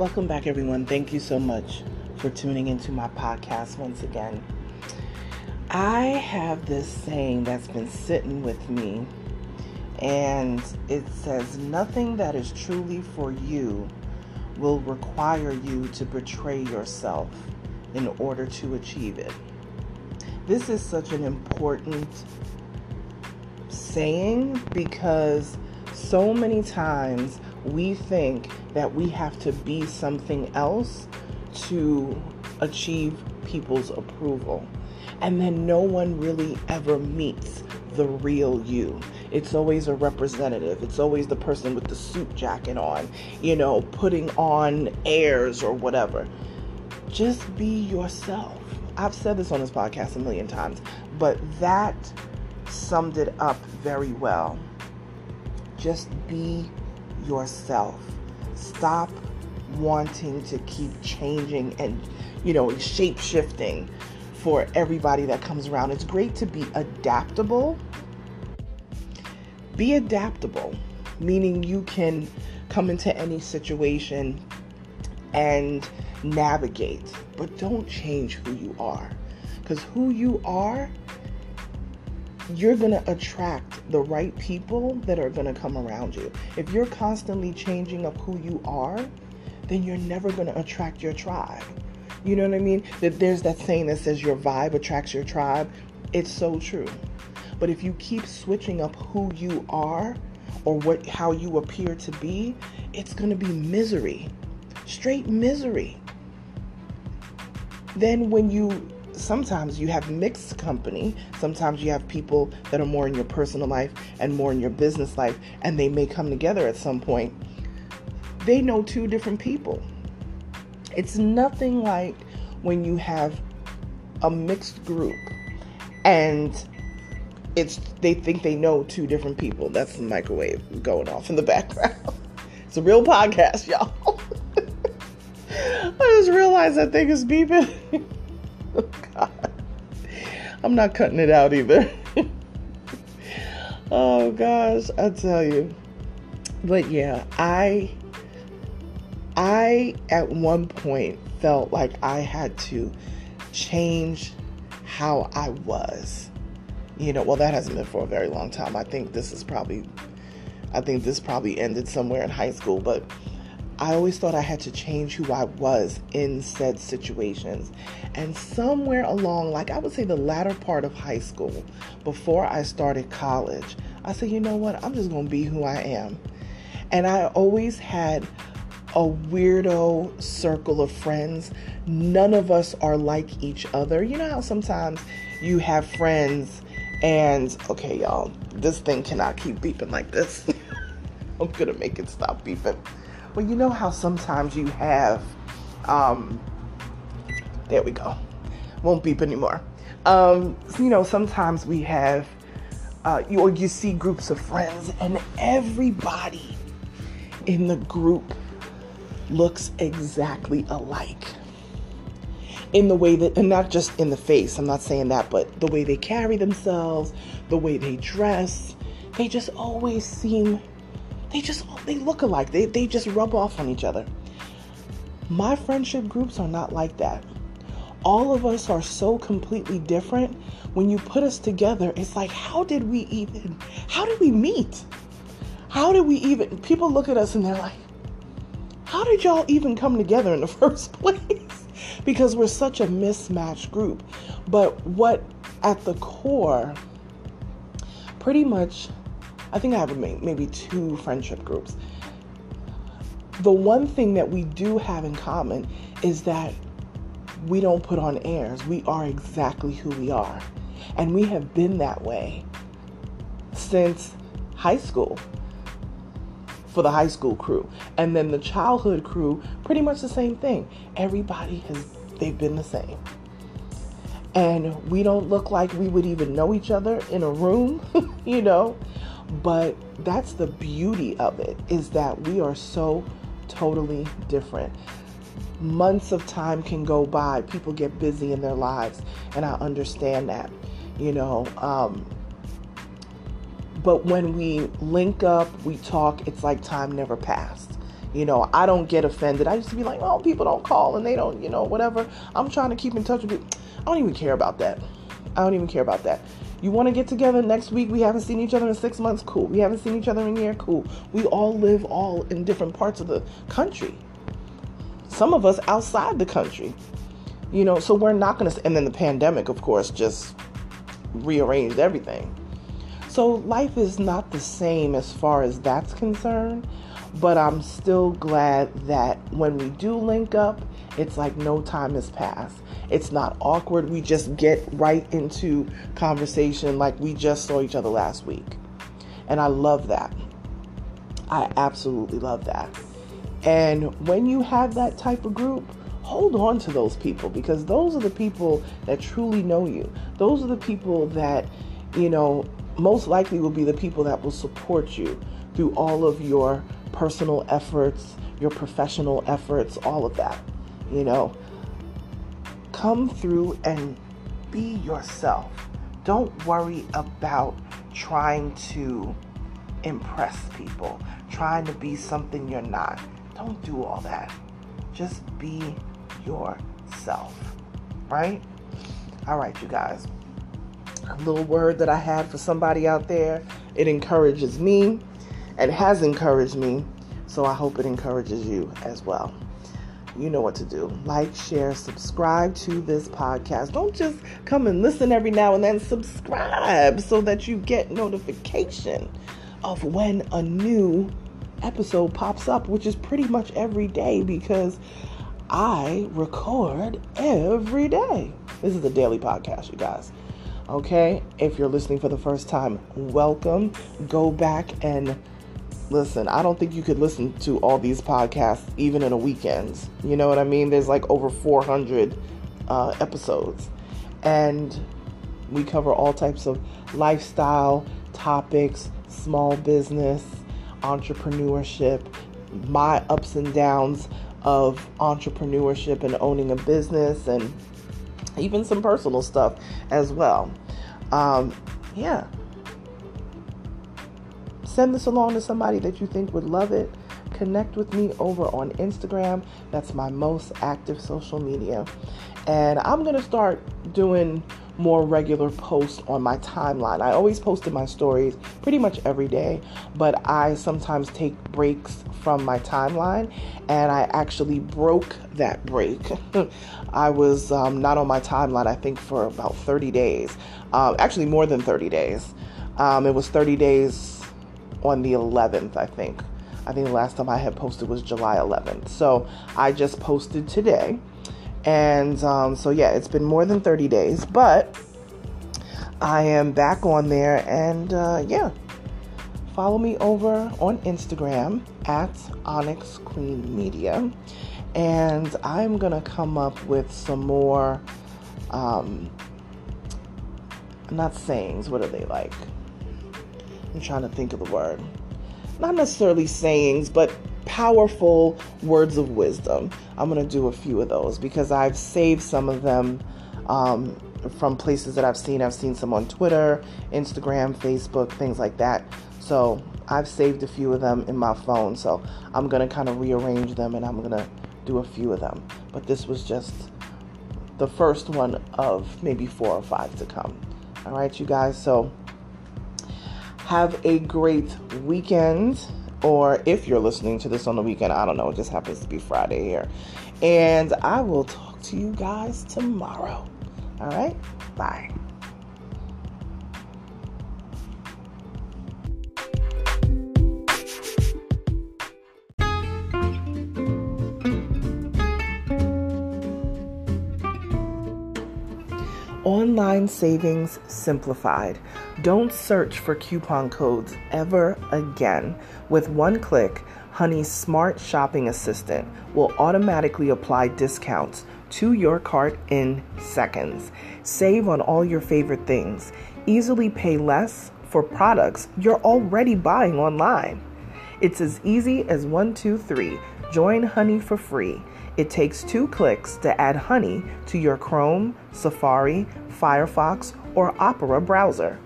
Welcome back, everyone. Thank you so much for tuning into my podcast once again. I have this saying that's been sitting with me, and it says, Nothing that is truly for you will require you to betray yourself in order to achieve it. This is such an important saying because so many times we think that we have to be something else to achieve people's approval. And then no one really ever meets the real you. It's always a representative. It's always the person with the suit jacket on, you know, putting on airs or whatever. Just be yourself. I've said this on this podcast a million times, but that summed it up very well. Just be yourself. Stop wanting to keep changing and, you know, shape shifting for everybody that comes around. It's great to be adaptable. Be adaptable, meaning you can come into any situation and navigate, but don't change who you are. Because who you are you're going to attract the right people that are going to come around you. If you're constantly changing up who you are, then you're never going to attract your tribe. You know what I mean? That there's that saying that says your vibe attracts your tribe. It's so true. But if you keep switching up who you are or what how you appear to be, it's going to be misery. Straight misery. Then when you sometimes you have mixed company. Sometimes you have people that are more in your personal life and more in your business life, and they may come together at some point. They know two different people. It's nothing like when you have a mixed group and it's they think they know two different people. That's the microwave going off in the background. It's a real podcast, y'all. I just realized that thing is beeping. oh God. I'm not cutting it out either. oh gosh, I tell you. But yeah, I I at one point felt like I had to change how I was. You know, well that hasn't been for a very long time. I think this is probably I think this probably ended somewhere in high school, but I always thought I had to change who I was in said situations. And somewhere along, like I would say the latter part of high school, before I started college, I said, you know what? I'm just going to be who I am. And I always had a weirdo circle of friends. None of us are like each other. You know how sometimes you have friends and, okay, y'all, this thing cannot keep beeping like this. I'm going to make it stop beeping. Well, you know how sometimes you have, um, there we go, won't beep anymore. Um, you know, sometimes we have, uh, you, or you see groups of friends, and everybody in the group looks exactly alike. In the way that, and not just in the face, I'm not saying that, but the way they carry themselves, the way they dress, they just always seem they just they look alike. They they just rub off on each other. My friendship groups are not like that. All of us are so completely different. When you put us together, it's like how did we even how did we meet? How did we even people look at us and they're like how did y'all even come together in the first place? because we're such a mismatched group. But what at the core pretty much I think I have maybe two friendship groups. The one thing that we do have in common is that we don't put on airs. We are exactly who we are. And we have been that way since high school. for the high school crew. And then the childhood crew, pretty much the same thing. Everybody has, they've been the same. And we don't look like we would even know each other in a room, you know. But that's the beauty of it is that we are so totally different. Months of time can go by, people get busy in their lives, and I understand that, you know. Um, but when we link up, we talk, it's like time never passed. You know, I don't get offended. I used to be like, oh, people don't call and they don't, you know, whatever. I'm trying to keep in touch with you. I don't even care about that. I don't even care about that. You want to get together next week? We haven't seen each other in six months? Cool. We haven't seen each other in a year? Cool. We all live all in different parts of the country. Some of us outside the country. You know, so we're not going to, and then the pandemic, of course, just rearranged everything. So life is not the same as far as that's concerned, but I'm still glad that when we do link up, it's like no time has passed. It's not awkward. We just get right into conversation like we just saw each other last week. And I love that. I absolutely love that. And when you have that type of group, hold on to those people because those are the people that truly know you. Those are the people that, you know, most likely will be the people that will support you through all of your personal efforts, your professional efforts, all of that. You know, come through and be yourself. Don't worry about trying to impress people, trying to be something you're not. Don't do all that. Just be yourself, right? All right, you guys a little word that I had for somebody out there. It encourages me and has encouraged me, so I hope it encourages you as well. You know what to do. Like, share, subscribe to this podcast. Don't just come and listen every now and then. Subscribe so that you get notification of when a new episode pops up, which is pretty much every day because I record every day. This is a daily podcast, you guys. Okay, if you're listening for the first time, welcome. Go back and listen. I don't think you could listen to all these podcasts even in a weekend. You know what I mean? There's like over 400 uh, episodes, and we cover all types of lifestyle topics, small business, entrepreneurship, my ups and downs of entrepreneurship and owning a business and even some personal stuff as well. Um, yeah. Send this along to somebody that you think would love it. Connect with me over on Instagram. That's my most active social media. And I'm going to start doing more regular posts on my timeline. I always posted my stories pretty much every day, but I sometimes take breaks from my timeline and I actually broke that break. I was um, not on my timeline, I think, for about 30 days. Um, actually, more than 30 days. Um, it was 30 days on the 11th, I think. I think the last time I had posted was July 11th. So I just posted today. And um, so, yeah, it's been more than 30 days, but I am back on there. And uh, yeah, follow me over on Instagram at Onyx Queen Media. And I'm going to come up with some more, um, not sayings, what are they like? I'm trying to think of the word. Not necessarily sayings, but powerful words of wisdom. I'm going to do a few of those because I've saved some of them um, from places that I've seen. I've seen some on Twitter, Instagram, Facebook, things like that. So I've saved a few of them in my phone. So I'm going to kind of rearrange them and I'm going to do a few of them. But this was just the first one of maybe four or five to come. All right, you guys. So have a great weekend or if you're listening to this on the weekend, I don't know, it just happens to be Friday here. And I will talk to you guys tomorrow. All right? Bye. Online savings simplified. Don't search for coupon codes ever again. With one click, Honey's smart shopping assistant will automatically apply discounts to your cart in seconds. Save on all your favorite things. Easily pay less for products you're already buying online. It's as easy as one, two, three. Join Honey for free. It takes two clicks to add Honey to your Chrome, Safari, Firefox, or Opera browser.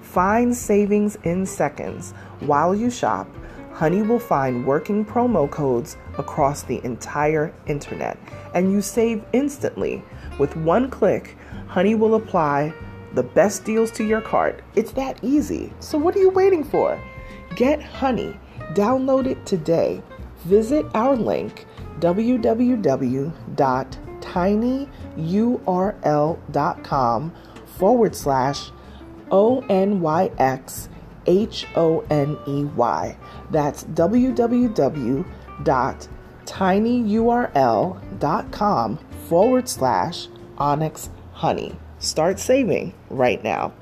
Find savings in seconds. While you shop, Honey will find working promo codes across the entire internet, and you save instantly. With one click, Honey will apply the best deals to your cart. It's that easy. So, what are you waiting for? Get Honey. Download it today. Visit our link www.tinyurl.com forward slash O N Y X H O N E Y. That's www.tinyurl.com forward slash onyx honey. Start saving right now.